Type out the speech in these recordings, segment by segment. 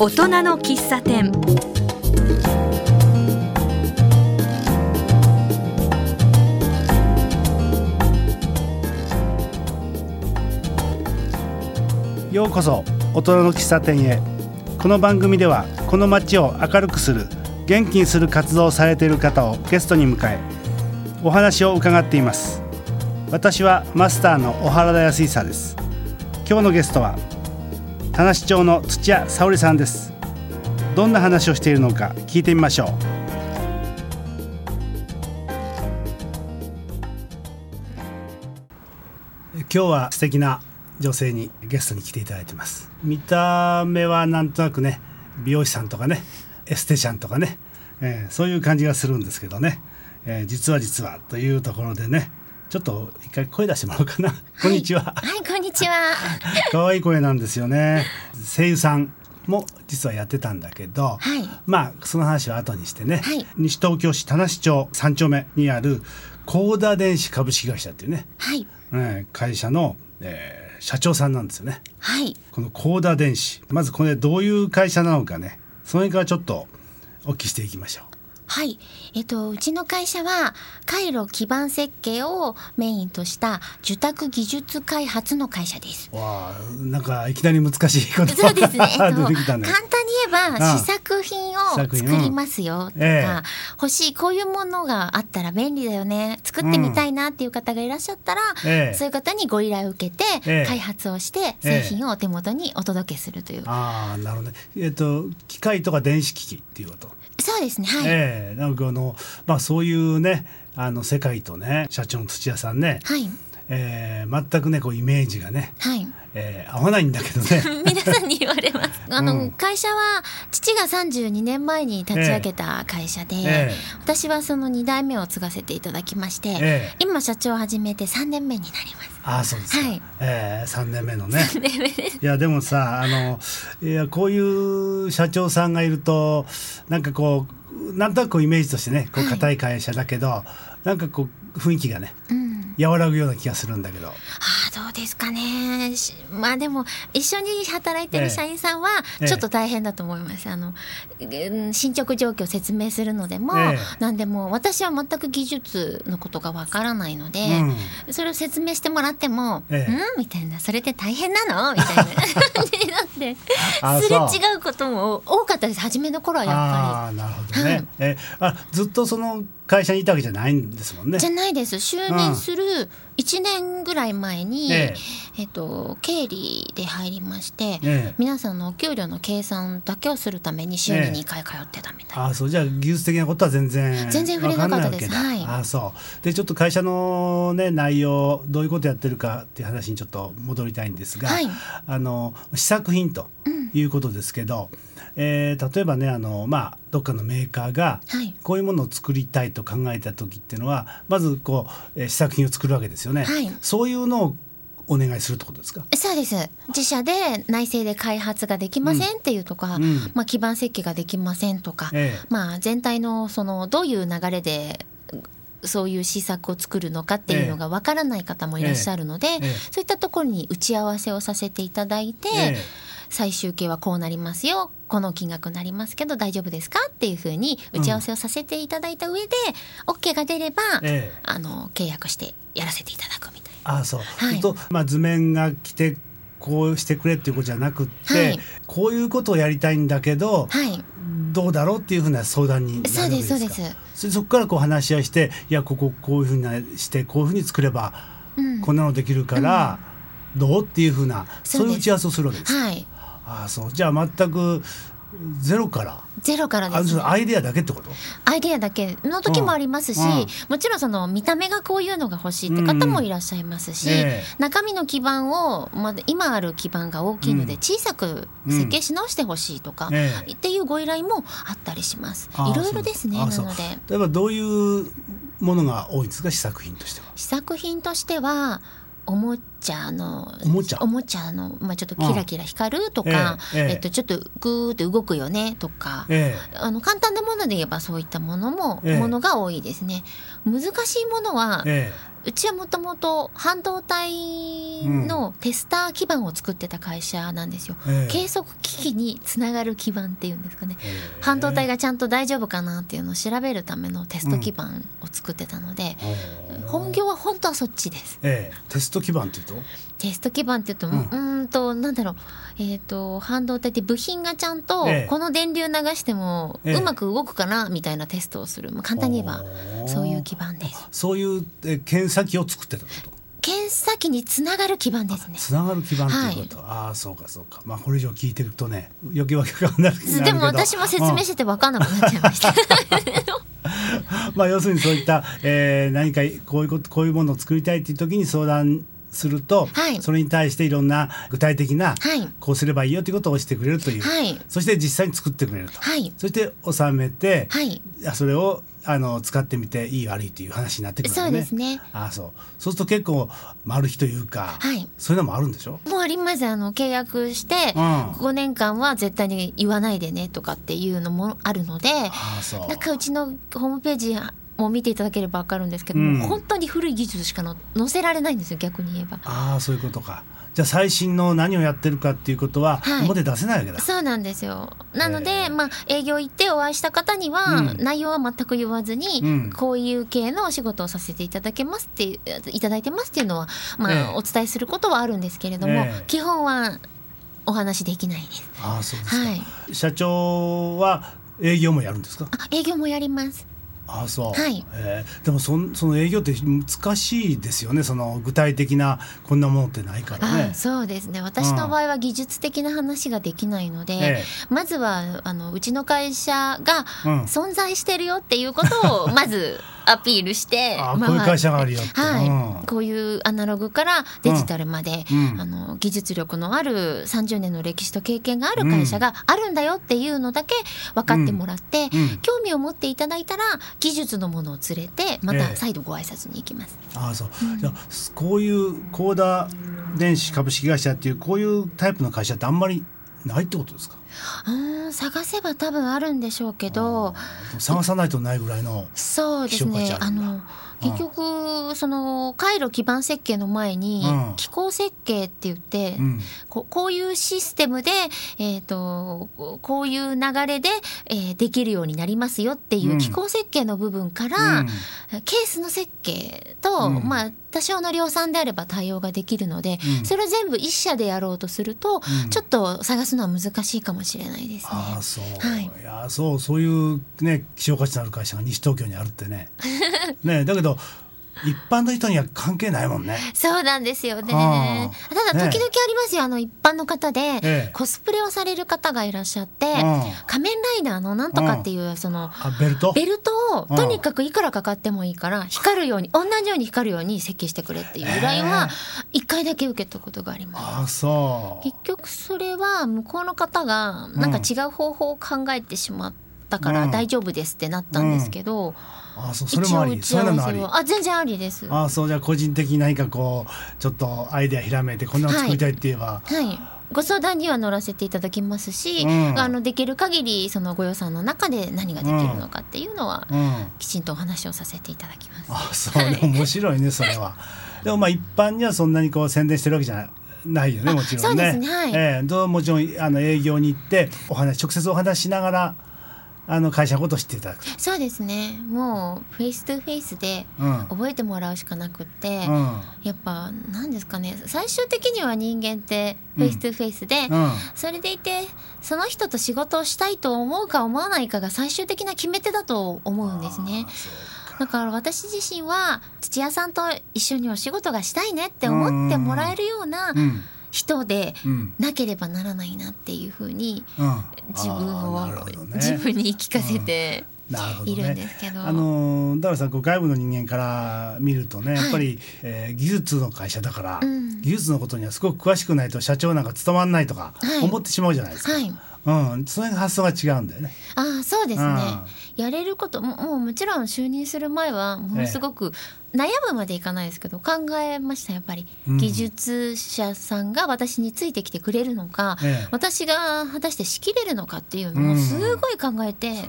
大人の喫茶店。ようこそ大人の喫茶店へ。この番組ではこの街を明るくする元気にする活動をされている方をゲストに迎えお話を伺っています。私はマスターの小原田康久です。今日のゲストは田無町の土屋沙織さんです。どんな話をしているのか聞いてみましょう。今日は素敵な女性にゲストに来ていただいてます。見た目はなんとなくね美容師さんとかねエステシャンとかね、えーそういう感じがするんですけどね、えー実は実はというところでねちょっと一回声出してもらおうかな、こんにちは。はい、こんにちは。可愛い声なんですよね。声優さんも実はやってたんだけど、はい。まあその話は後にしてね、はい。西東京市田無町3丁目にある高田電子株式会社っていうね、はい、えー会社の、えー社長さんなんですよね。はい、この高田電子。まずこれどういう会社なのかね。その辺からちょっとお聞きしていきましょうはい。えっと、うちの会社は、回路基盤設計をメインとした受託技術開発の会社です。わあなんかいきなり難しいことそうですね。えっと、ね。簡単に言えば、試作品を試作りますよとか、ええ。欲しい、こういうものがあったら便利だよね、作ってみたいなっていう方がいらっしゃったら、ええ。そういう方にご依頼を受けて、ええ。開発をして、ええ。製品をお手元にお届けするという。ああなるほどね。えっ、と機械とか電子機器っていうこと？そうですね。はい。ええなんかあのまあそういうねあの世界とね社長の土屋さんね、はい。えー全くねこうイメージがね、はい。えー合わないんだけどね 皆さんに言われます。あの、うん会社は父が32年前に立ち上げた会社で、ええ私はその2代目を継がせていただきまして、ええ今社長を始めて3年目になります。ああそうですか、はい。えー、3年目のね。3年目です。いやでもさあのいやこういう社長さんがいるとなんかこうなんとなくイメージとしてねこうはい。硬い会社だけど、なんかこう雰囲気がねうん。和らぐような気がするんだけど。ああどうですかね。しまあでも一緒に働いてる社員さんはええ。ちょっと大変だと思います。あのうん進捗状況を説明するのでも、えんでも私は全く技術のことがわからないので、うん。それを説明してもらっても「ええ。うん?」みたいな「それって大変なの?」みたいな感じになってあすれ違うことも多かったです。初めの頃はやっああなるほどね、はい。え。あずっとその会社にいたわけじゃないんですもんね。じゃないです。就任する1年ぐらい前に、ええ。っと経理で入りまして、ええ。皆さんのお給料の計算だけをするために週に2回通ってたみたいな。ああそう。じゃあ技術的なことは全然全然触れなかったです。はい。ああそう。でちょっと会社のね内容どういうことやってるかっていう話にちょっと戻りたいんですが、はい。あの試作品ということですけど、えー例えばねあのまあどっかのメーカーがはい。こういうものを作りたいと考えた時っていうのはまずこう、えー試作品を作るわけですよね、はい。そういうのをお願いするってことですか？そうです。自社で内製で開発ができません。っていうとか、うん。まあ、基盤設計ができませんとか、ええ。まあ、全体のそのどういう流れでそういう施策を作るのかっていうのがわからない方もいらっしゃるので、ええそういったところに打ち合わせをさせていただいて、ええ。最終形はこうなりますよこの金額になりますけど大丈夫ですかっていうふうに打ち合わせをさせていただいた上で、OK が出れば、ええ。あの契約してやらせていただくみたいな。ああそう、はいと、まあ、図面が来てこうしてくれっていうことじゃなくって、はい。こういうことをやりたいんだけど、はい。どうだろうっていうふうな相談になるですか？そうですそうですそそこからこう話し合いしていやこここういうふうにしてこういうふうに作ればうん。こんなのできるから、どう？っていうふうなそういう打ち合わせをするわけです。かはい。ああそう。じゃあ全くゼロから？ゼロからあです、のアイデアだけってこと？アイデアだけの時もありますし、うん。うんもちろんその見た目がこういうのが欲しいって方もいらっしゃいますし、うんええ。中身の基盤を、まだ今ある基盤が大きいのでうん。小さく設計し直してほしいとか、ええっていうご依頼もあったりします。ああいろいろですねなので。例えばどういうものが多いんですか？試作品としては。試作品としてはおもちゃのおもちゃ？おもちゃの、まあ、ちょっとキラキラ光るとか、ええええ。えっと、ちょっとグーって動くよねとか、えあの簡単なもので言えばそういったものも、ええ。ものが多いですね。難しいものは、えうちはもともと半導体のテスター基板を作ってた会社なんですよ。ええ。計測機器につながる基板っていうんですかね。え半導体がちゃんと大丈夫かなっていうのを調べるためのテスト基板を作ってたので、本業は本当はそっちです。ええ。テスト基板っていうとテスト基板って言うと、ううん。ーんとなんだろう。えっ、と半導体って部品がちゃんとええ。この電流流してもええ。うまく動くかなみたいなテストをする、まあ、簡単に言えばそういう基板です。そういうえ検査機を作ってたこと？検査機につながる基板ですね。つながる基板っていうこと、ああそうかそうか。まあこれ以上聞いてるとね余計わけわかんない でも私も説明してて分かんなくなっちゃいました。まあ要するにそういった、えー何かこういうことこういうものを作りたいっていう時に相談すると、はい。それに対していろんな具体的な、はい。こうすればいいよということをしてくれるという、はい。そして実際に作ってくれると、はい。そして収めて、はい。やそれをあの使ってみていい悪いという話になってくるそうね。ですね。ああそう。そうすると結構マル秘というか、はい。そういうのもあるんでしょ？もうあります。あの契約してうん。5年間は絶対に言わないでねとかっていうのもあるのでああそう。なんかうちのホームページも見ていただければ分かるんですけども、うん本当に古い技術しかの載せられないんですよ逆に言えば。ああそういうことか。じゃあ最新の何をやってるかっていうことははい。表出せないわけだ、そうなんですよ。なので、まあ、営業行ってお会いした方には、うん。内容は全く言わずに、うん。こういう系のお仕事をさせていただけますっていただいてますっていうのは、まあええ。お伝えすることはあるんですけれども、ええ。基本はお話できないです。ああそうですか、はい。社長は営業もやるんですか？あ営業もやります。ああそう、はい。え。ーでもそんその営業って難しいですよね。その具体的なこんなものってないからね。あそうですね。私の場合は技術的な話ができないので、ええ。まずはあのうちの会社がうん。存在してるよっていうことをまずアピールしてあこういう会社があるよはい。うん。こういうアナログからデジタルまで、うん。あの技術力のある30年の歴史と経験がある会社があるんだよっていうのだけ分かってもらって、興味を持っていただいたら技術のものを連れてまええ。た再度ご挨拶に行きます。ああそう、じゃあこういうコーダ電子株式会社っていうこういうタイプの会社ってあんまりないってことですか？うーん探せば多分あるんでしょうけど探さないとないぐらいのそうですね。あの結局その回路基盤設計の前にうん。機構設計って言って、うん。ここういうシステムで、えー、とこういう流れで、えーできるようになりますよっていううん。機構設計の部分から、うん。ケースの設計と、うん。まあ多少の量産であれば対応ができるので、うん。それを全部一社でやろうとすると、うん。ちょっと探すのは難しいかもしれないですね。ああそう、はい。い、やそうそういうね希少価値のある会社が西東京にあるってね。ねだけど一般の人には関係ないもんね。そうなんですよね。ただ時々ありますよ、あの一般の方で、ええ。コスプレをされる方がいらっしゃって、うん。仮面ライダーのなんとかっていうそのあベルト？ベルトをうん。とにかくいくらかかってもいいから光るように同じように光るように設計してくれっていう依頼は一回だけ受けたことがあります。ああそう。結局それは向こうの方がなんか違う方法を考えてしまったかうん。ら大丈夫ですってなったんですけど、ああそうそれもあり一そういうのもあり。あ全然ありです。ああそうじゃあ個人的に何かこうちょっとアイデアひらめいてこんなの作りたいって言えば、はい、ご相談には乗らせていただきますし、うん。あのできる限りそのご予算の中で何ができるのかっていうのは、うん。きちんとお話をさせていただきます。あそうね面白いねそれは。でもまあ一般にはそんなにこう宣伝してるわけじゃないよねあもちろんね。ね。はい。ええどうもちろんあの営業に行ってお話直接お話ししながらあの会社のことを知っていただく。そうですね。もう face to face でうん。覚えてもらうしかなくって、うん。やっぱ何ですかね。最終的には人間って face to face で、うん。それでいてその人と仕事をしたいと思うか思わないかが最終的な決め手だと思うんですね。だから私自身は土屋さんと一緒にお仕事がしたいねって思ってもらえるようなうん人でうん。なければならないなっていうふうにうん。自分を、ね。自分に言い聞かせてなるほどいるんでね。すけど、あのーだからさこう外部の人間から見るとねやっぱり、えー技術の会社だから、うん。技術のことにはすごく詳しくないと社長なんか務まんないとかはい。思ってしまうじゃないですか。はい。うん、それが発想が違うんだよね。ああそうですね、うん。やれることももうもちろん就任する前はものすごく悩むまでいかないですけど考えましたやっぱり、うん。技術者さんが私についてきてくれるのか、ええ。私が果たして仕切れるのかっていうのをすごい考えて、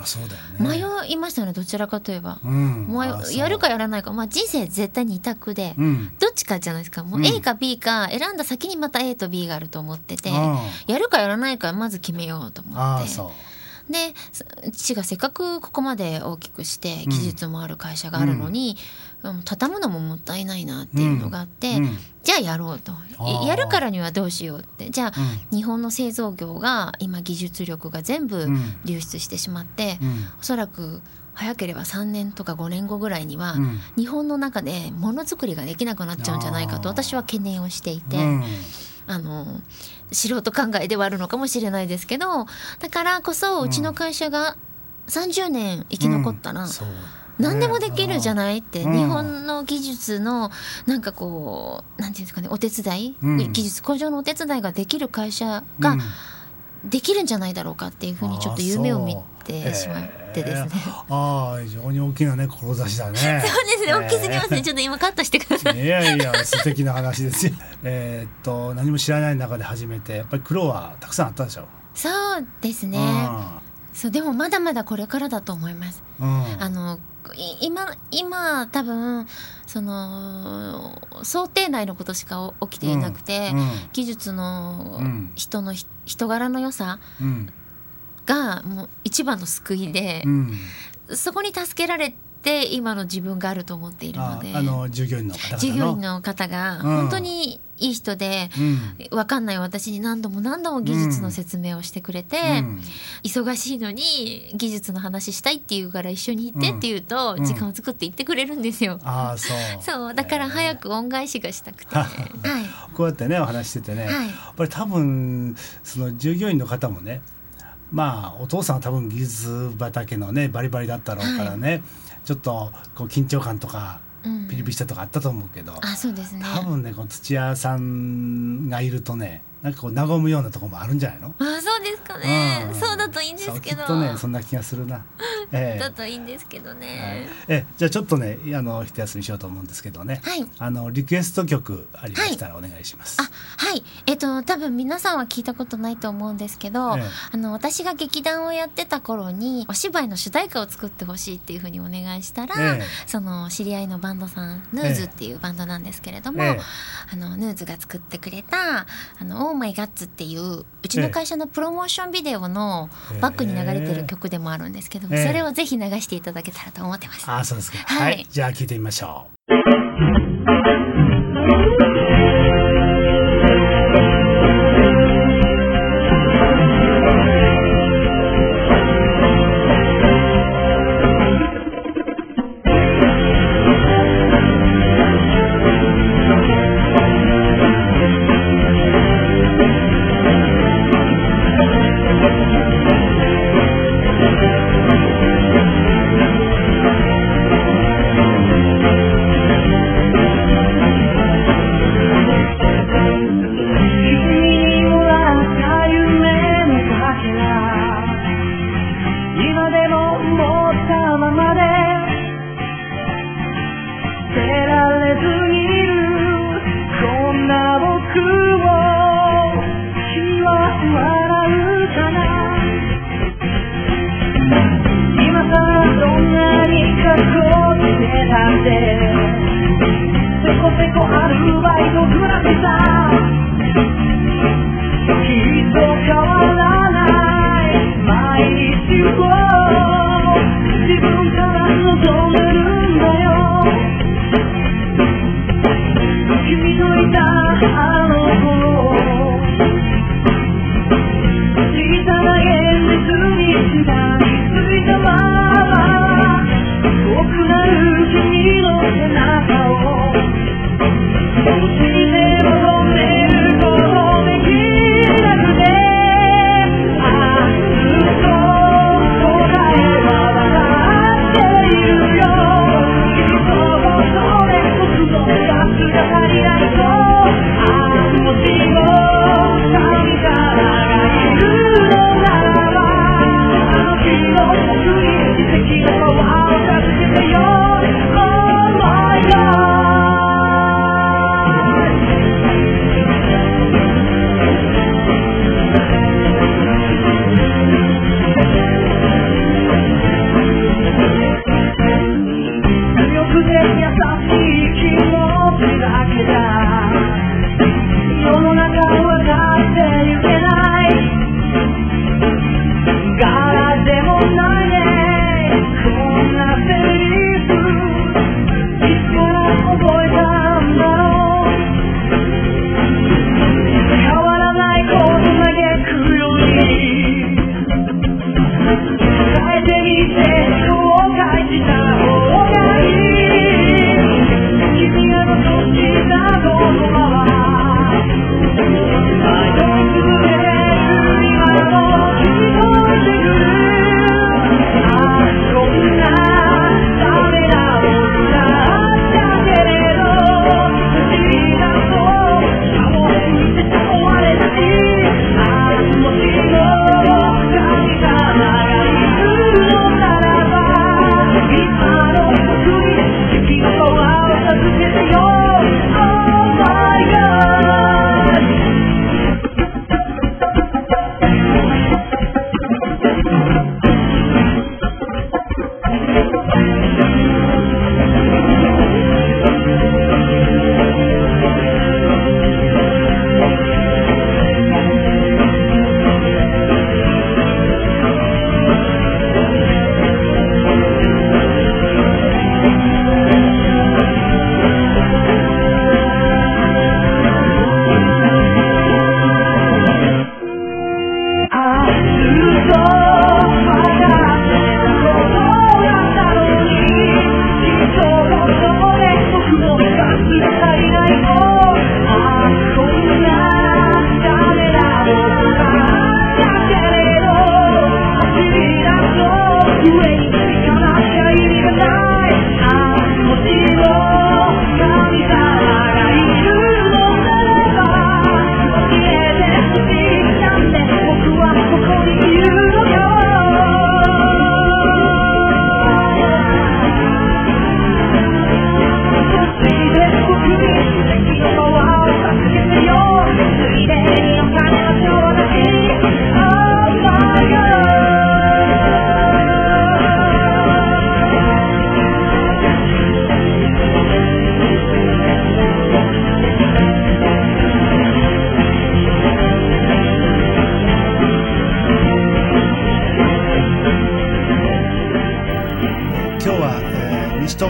迷いましたよねどちらかといえば。うん。もう。やるかやらないか、まあ、人生絶対二択で、うん。どっちかじゃないですか。もううん。A か B か選んだ先にまた A と B があると思ってて、あやるかやらないかまず決めようと思ってでそ父がせっかくここまで大きくして技術もある会社があるのに、うん。畳むのももったいないなっていうのがあって、うん。じゃあやろうと。やるからにはどうしようって。じゃあ、うん。日本の製造業が今技術力が全部うん。流出してしまって、うん。おそらく早ければ3年とか5年後ぐらいには、うん。日本の中でものづくりができなくなっちゃうんじゃないかと私は懸念をしていて、うん。あの素人考えではあるのかもしれないですけどだからこそうちの会社が30年生き残ったら、何でもできるじゃないって、うん。日本の技術のなんかこうなんていうんですかねお手伝い、うん。技術向上のお手伝いができる会社がうん。できるんじゃないだろうかっていうふうにちょっと夢を見てしまってですね。えー。ああ非常に大きなね志だね。そうですね大きすぎますね、ちょっと今カットしてください。いやいや素敵な話ですよ。えーっと何も知らない中で始めてやっぱり苦労はたくさんあったでしょ。そうですね。そうでもまだまだこれからだと思います。うん。うんあのい今今多分その想定内のことしか起きていなくて、うん。技術のうん。人のひ人柄の良さうんがもう一番の救いでう、ん。そこに助けられて今の自分があると思っているあのであの従業員の方従業員の方がうん。本当にいい人で、うん。わかんない私に何度も何度も技術の説明をしてくれて、うん。忙しいのに技術の話したいって言うから一緒に行ってって言うと、うん。時間を作って行ってくれるんですよ。ああそう。そうだから早く恩返しがしたくて、はい。こうやってねお話ししててね、はい。やっぱり多分その従業員の方もねまあお父さんは多分技術畑のねバリバリだったろうからね、ちょっとこう緊張感とかうんピリピリしたとかあったと思うけど、あそうですね。多分ねこの土屋さんがいるとねなんかこう和むようなところもあるんじゃないの、あそうですかね、ん。そうだといいんですけど。とねそんな気がするな。ええ。だといいんですけどはい。ね。えじゃあちょっとねあの一休みしようと思うんですけどね、はい。あのリクエスト曲ありましたらお願いします。あはい。えっと多分皆さんは聞いたことないと思うんですけど、ええ。あの私が劇団をやってた頃にお芝居の主題歌を作ってほしいっていうふうにお願いしたら、ええ。その知り合いのバンドさんヌーズっていうバンドなんですけれども、ええ。あのヌーズが作ってくれた「あのオーマイガッツ」っていううちの会社のプロモーションビデオのバックに流れてる曲でもあるんですけど、ええそれをぜひ流していただけたらと思ってます。あそうですか。はいはい、じゃあ聞いてみましょう。「sometimes there.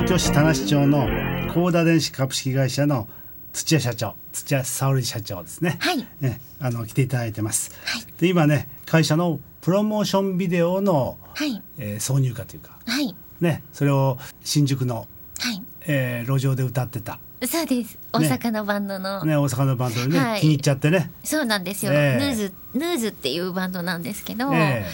京市田無町の高田電子株式会社の土屋社長土屋沙織社長ですね。はい。ねあの来ていただいてます。はい。で今ね会社のプロモーションビデオの、はい。えー挿入歌というかはい。ねそれを新宿の、はい。えー路上で歌ってた、そうです。大阪のバンドの、ね、大阪のバンドでね、はい。気に入っちゃってね。そうなんですよ、ええ。ヌーズヌーズっていうバンドなんですけど、え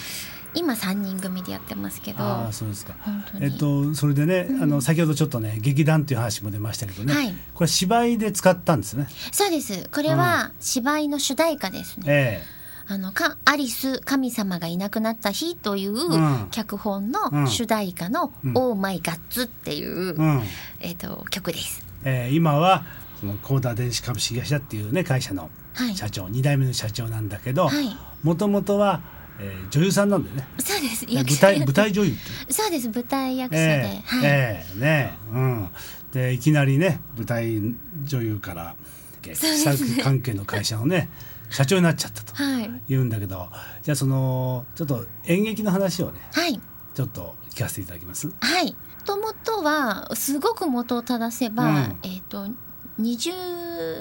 今三人組でやってますけどーああそうですか。本当にえっとそれでね、あの先ほどちょっとね劇団っていう話も出ましたけどね、はいこれ芝居で使ったんですね。そうですこれは芝居の主題歌ですね、えあのかアリス神様がいなくなった日といううん脚本うんの主題歌のうんオーマイガッツっていう、えうん。えっ、と曲です。えー今はそのコーダ電子株式会社っていうね会社のはい。社長、二代目の社長なんだけどはい。もともとは、えー女優さんなんだよねそうです。舞台舞台女優そうです。舞台役者で、えーはい、えーねうんでいきなりね舞台女優からそうですね関係の会社のね 社長になっちゃったとはい。言うんだけどじゃあそのちょっと演劇の話をねはい。ちょっと聞かせていただきます？はい。もともとはすごく元を正せば、うんえっ、と二十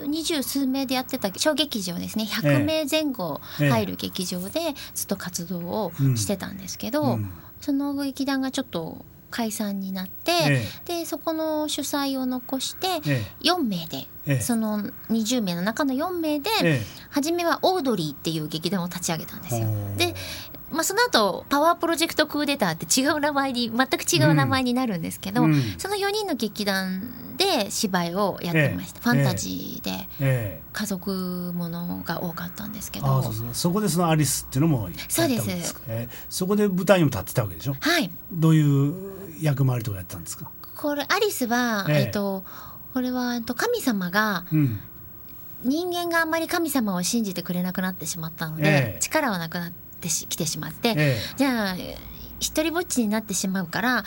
二十数名でやってた小劇場ですね。100名前後入る劇場でずっと活動をしてたんですけど、うん。その劇団がちょっと解散になって、えでそこの主催を残してええ。4名で、ええ。その20名の中の4名で、ええ。初めはオードリーっていう劇団を立ち上げたんですよ。で、まあ、その後パワープロジェクトクーデターって違う名前に全く違う名前になるんですけど、うん。その4人の劇団で芝居をやってました、ええ。ファンタジーでええ。家族ものが多かったんですけど。そうそう。そこでそのアリスっていうのもそうです。ええ。そこで舞台にも立ってたわけでしょ？はい。どういう役回りとかやったんですか？これアリスは、ええ。えっとこれはえっと神様がうん。人間があんまり神様を信じてくれなくなってしまったので、ええ。力はなくなってしきてしまって、えじゃあ一人ぼっちになってしまうから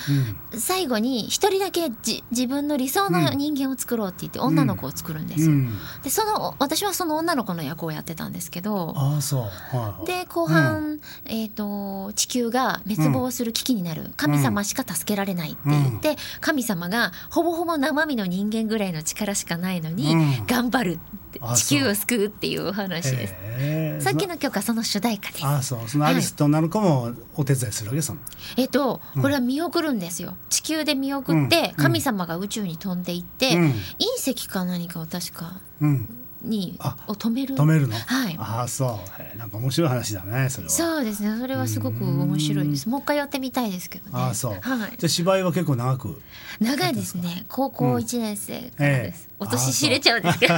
えうん。最後に一人だけじ自分の理想の人間を作ろうって言って女の子を作るんです。よ。うん。でその私はその女の子の役をやってたんですけどああそう。はいはい。で後半、えー、と地球が滅亡する危機になる、神様しか助けられないって言って、神様がほぼほぼ生身の人間ぐらいの力しかないのに、うん。頑張る。ってあ地球を救うっていうお話です。ええ。さっきの曲はその主題歌です。ああそう。そのアリスと女の子もお手伝いするわけそのえっと、これは見送るんですよ。地球で見送って、うん。神様が宇宙に飛んでいって、うん。隕石か何かを確かうんにあを止める。止めるの？はい。ああそうなんか面白い話だねそれはそうですね。それはすごく面白いです。もう一回やってみたいですけどね。ああそうはい。じゃあ芝居は結構長く？長いですね。高校一年生からです。ええお年知れちゃうんですけど。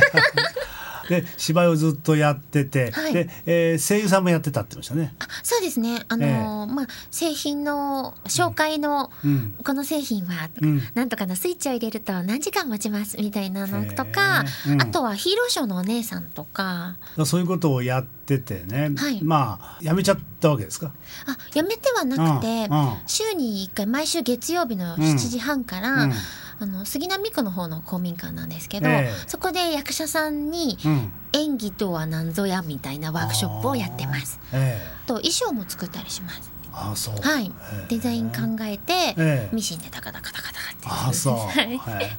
で芝居をずっとやってて、はい。で、えー声優さんもやってたってましたね。あそうですね。あのーまあ製品の紹介の、うん。この製品は、うん。なんとかのスイッチを入れると何時間持ちますみたいなのとか、へえうん。あとはヒーローショーのお姉さんとか。そういうことをやっててね、はい。まあやめちゃったわけですか？あやめてはなくて、週に1回毎週月曜日のうん。7時半から、うんあの杉並区の方の公民館なんですけど、ええそこで役者さんにうん、演技とは何ぞやみたいなワークショップをやってます。あー。えと衣装も作ったりします。えああそう。はいデザイン考えて、ええミシンでタカタカタカタってああそう。はいはい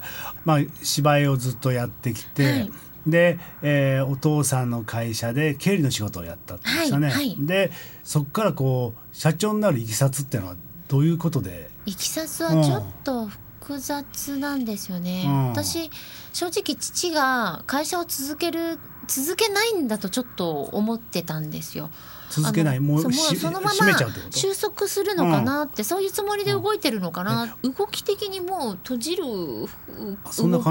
まあ芝居をずっとやってきて。はいで、えーお父さんの会社で経理の仕事をやったって言ってましたね、はいはいでそこからこう社長になるいきさつっていうのはどういうことで？いきさつはちょっと複雑なんですよね、うん。私正直父が会社を続ける続けないんだとちょっと思ってたんですよ。続けない？もうそのまま収束するのかなって、そういうつもりで動いてるのかな、動き的にもう閉じる動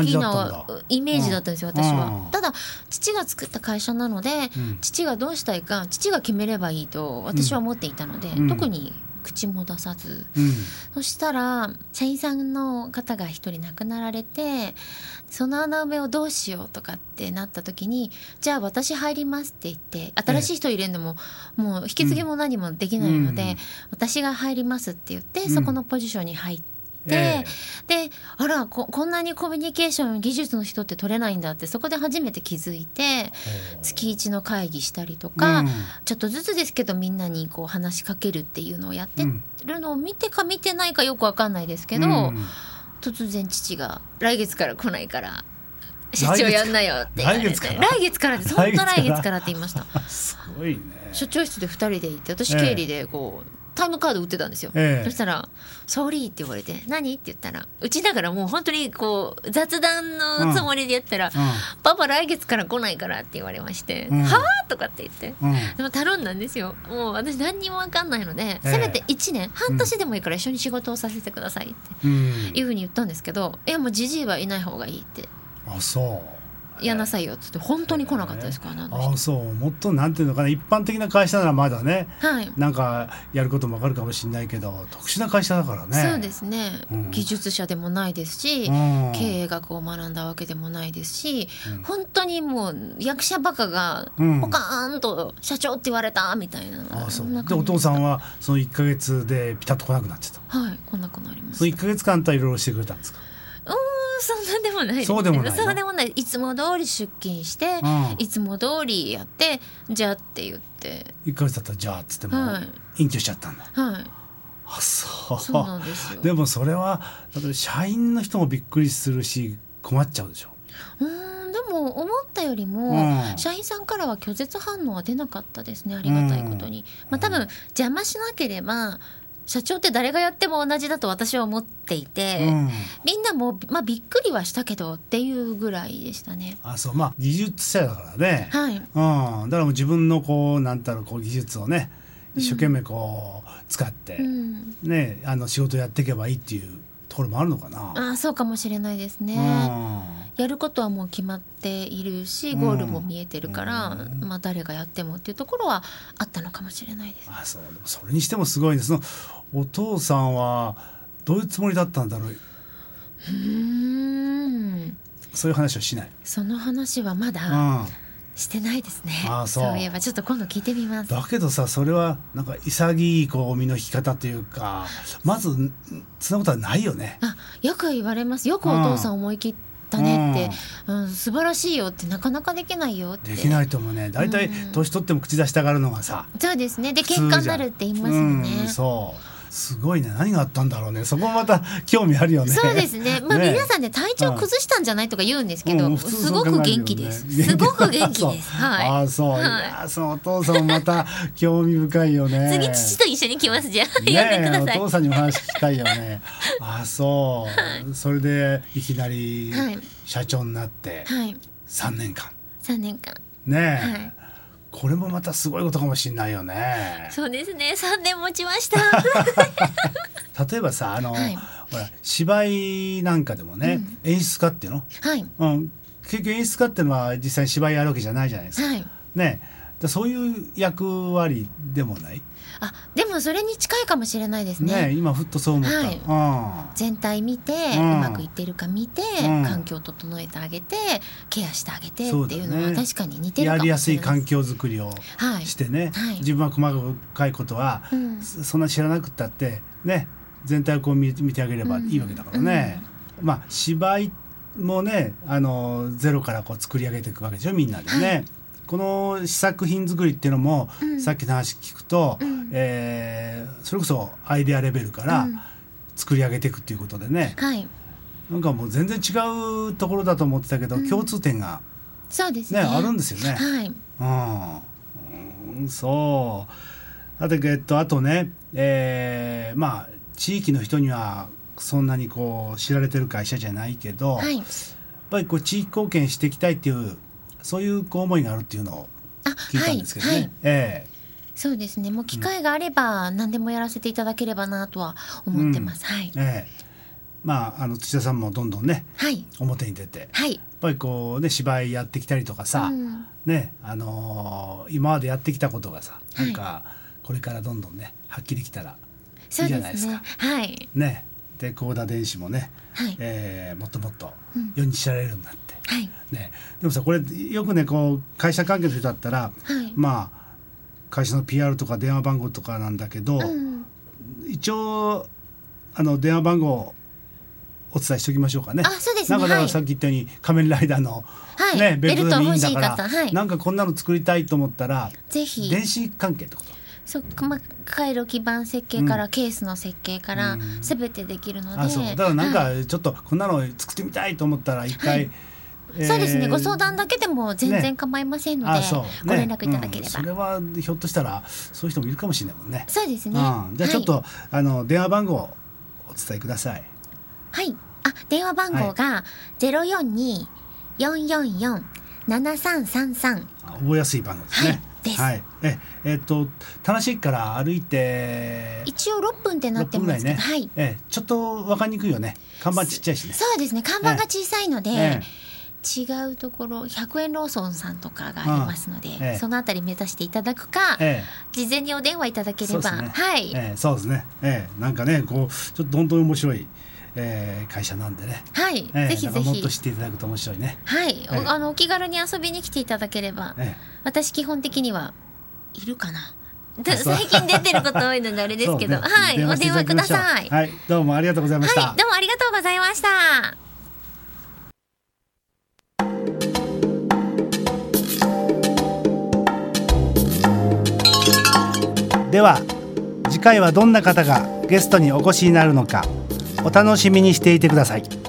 きなイメージだったんですよ、私は、うん。ただ父が作った会社なので、うん。父がどうしたいか父が決めればいいと私は思っていたので、うん。特に口も出さず、うん。そしたら社員さんの方が一人亡くなられてその穴埋めをどうしようとかってなった時にじゃあ私入りますって言って新しい人入れるのも、もう引き継ぎも何もできないので、うん。私が入りますって言って、うん。そこのポジションに入って。えであらここんなにコミュニケーション技術の人って取れないんだってそこで初めて気づいて月一の会議したりとか、うん。ちょっとずつですけどみんなにこう話しかけるっていうのをやってるのを見てか見てないかよくわかんないですけど、うん。突然父が来月から来ないから社長やんなよって来月から来月からです本当来月からって言いました。すごいね。所長室で2人でいて私ええ経理でこう、タイムカード売ってたんですよ、ええ。そしたら「ソーリー」って言われて「何?」って言ったらうちだからもう本当にこう雑談のつもりでやったら「パパ来月から来ないから」って言われまして「うんはあ?」とかって言って。うん。うんでも頼んだんですよ。もう私何にも分かんないので、ええ。せめて1年半年でもいいから一緒に仕事をさせてくださいってうん。いうふうに言ったんですけど「いやもうじじいはいない方がいい」って。あそう「やんなさいよ」っつって本当に来なかったですからねあそう。もっとなんていうのかな。一般的な会社ならまだねはい。なんかやることもわかるかもしれないけど特殊な会社だからね。そうですね、うん。技術者でもないですし、うん。経営学を学んだわけでもないですし、うん。本当にもう役者バカがうん。ポカーンと社長って言われたみたいな、あそんなうでお父さんはその1か月でピタッと来なくなっちゃった。はい来なくなりまその1したか月間とはいろいろしてくれたんですか？そんなでもないですそうでもないのそうでもない。いつも通り出勤して、うん。いつも通りやってじゃあって言って。1か月だったらじゃあっつってもはい。隠居しちゃったんだ。はい。あそう。そうなんですよ。でもそれは例えば社員の人もびっくりするし困っちゃうでしょ。うーんでも思ったよりも、うん。社員さんからは拒絶反応は出なかったですねありがたいことに、まあ多分邪魔しなければ社長って誰がやっても同じだと私は思っていて、うん。みんなも、まあ、びっくりはしたけどっていうぐらいでしたね。あそう。まあ技術者だからね、はい。うん、だからもう自分のこうなんだろうこう技術をね一生懸命こう使って、うん。ねあの仕事やっていけばいいっていうところもあるのかな？ああそうかもしれないですね、うん。やることはもう決まっているしゴールも見えてるから、うん。まあ、誰がやってもっていうところはあったのかもしれないです。あそう。でもそれにしてもすごいね。そのお父さんはどういうつもりだったんだろう？うーん。そういう話をしない？その話はまうだん、してないですね。あそう。いえばちょっと今度聞いてみます。だけどさそれはなんか潔いこう身の引き方というかまずんそんなことはないよね。あよく言われます。よくお父さん思い切ったねって、うん素晴らしいよってなかなかできないよって。できないと思うね。大体うん。年取っても口出したがるのがさそうですね。で喧嘩になるって言いますよね、うん、そうすごいね。何があったんだろうね。そこもまた 興味あるよね。そうですね。まあ、ね。皆さんね体調崩したんじゃないとか言うんですけど、すごく元気です。すごく元気です。はい。ああそう、はい。い、やそのお父さんもまた 興味深いよね。次父と一緒に来ますじゃあ、呼んでねください。お父さんにお話聞きたいよね。ああそう、それでいきなりはい。社長になってはい。3年間。三年間。ねえ、はいこれもまたすごいことかもしれないよねそうですね。三年持ちました。例えばさあの、はいほら芝居なんかでもね、演出家っていうの？はい。うん、結局演出家っていうのは実際に芝居やるわけじゃないじゃないですか。はい。ねだそういう役割でもない、あ、でもそれに近いかもしれないですね。ね。今ふっとそう思った、はい。全体見て、ううんまくいってるか見て、うん。環境を整えてあげて、ケアしてあげてっていうのは確かに似てうん、るかもしれないやりやすい環境。境づくりをはい。してね、はい。自分は細かいことは、うん。そそんな知らなくったってね全体をこう見見てあげればいいわけだからね。まあ芝居もねあのゼロからこう作り上げていくわけでしょみんなでね。はいこの試作品作りっていうのも、うんさっきの話聞くと、うんえーそれこそアイデアレベルからうん作り上げていくっていうことでね、はい。なんかもう全然違うところだと思ってたけど、うん共通点がねそうですね。あるんですよね。はい。うん、うんそう。あとえっとあとね、えーまあ地域の人にはそんなにこう知られてる会社じゃないけど、はい。やっぱりこう地域貢献していきたいっていうそういうこう思いがあるっていうのをあ、聞いたはい。んですけどね。はい。えそうですね。もう機会があれば何でもやらせていただければなとは思ってます。はいえ。ええまああの土田さんもどんどんねはい。表に出てやっはい。ぱりこうね芝居やってきたりとかさ、うんねあのー今までやってきたことがさはいなんかこれからどんどんね発揮できたらいいじゃないですすでねか。はい。ねで高田電子もね、はい。えーもっともっとうん世に知られるようになって、はい。ね、でもさこれよくねこう会社関係の人だったらはい。まあ会社の PR とか電話番号とかなんだけど、うん。一応あの電話番号お伝えしておきましょうかね。あ、そうですね。なんかだからはい。さっき言ったように仮面ライダーの、はい。ねベルトでもいいんだから、方、はい。なんかこんなの作りたいと思ったらぜひ。電子関係ってこと？そうまあ回路基板設計から、ケースの設計からうんすべてできるので、あそうだからなんはいかちょっとこんなの作ってみたいと思ったら一回、はいそうですね、ご相談だだけでも全然構いませんので、あそう、ご連絡いただければ、うん。それはひょっとしたらそういう人もいるかもしれないもんね。そうですね、うん、じゃあちょっと、あの電話番号をお伝えください。はい、はい、あ電話番号がゼロ四二四四四七三三三。覚えやすい番号ですね。はい。はい。ええっと田無駅から歩いて一応六分ってなって6分ぐますね。はい。ええちょっとわかりにくいよね。看板ちっちゃいしね。そうですね。看板が小さいので、え違うところ100円ローソンさんとかがありますので、ええ。そのあたり目指していただくか、え事前にお電話いただければ、そうですね。はい、ええそうですね。ええ。なんかねこうちょっと本当に面白い、ええ会社なんでね。はい、ええぜひぜだからもっとひ知っていただくと面白いね。はい、おえ。えあのお気軽に遊びに来ていただければ、え私基本的にはいるかな。最近出てること多いのであれえですけど、ね。はい。お電話ください、はい。どうもありがとうございました。はい。どうもありがとうございましたでは次回はどんな方がゲストにお越しになるのかお楽しみにしていてください。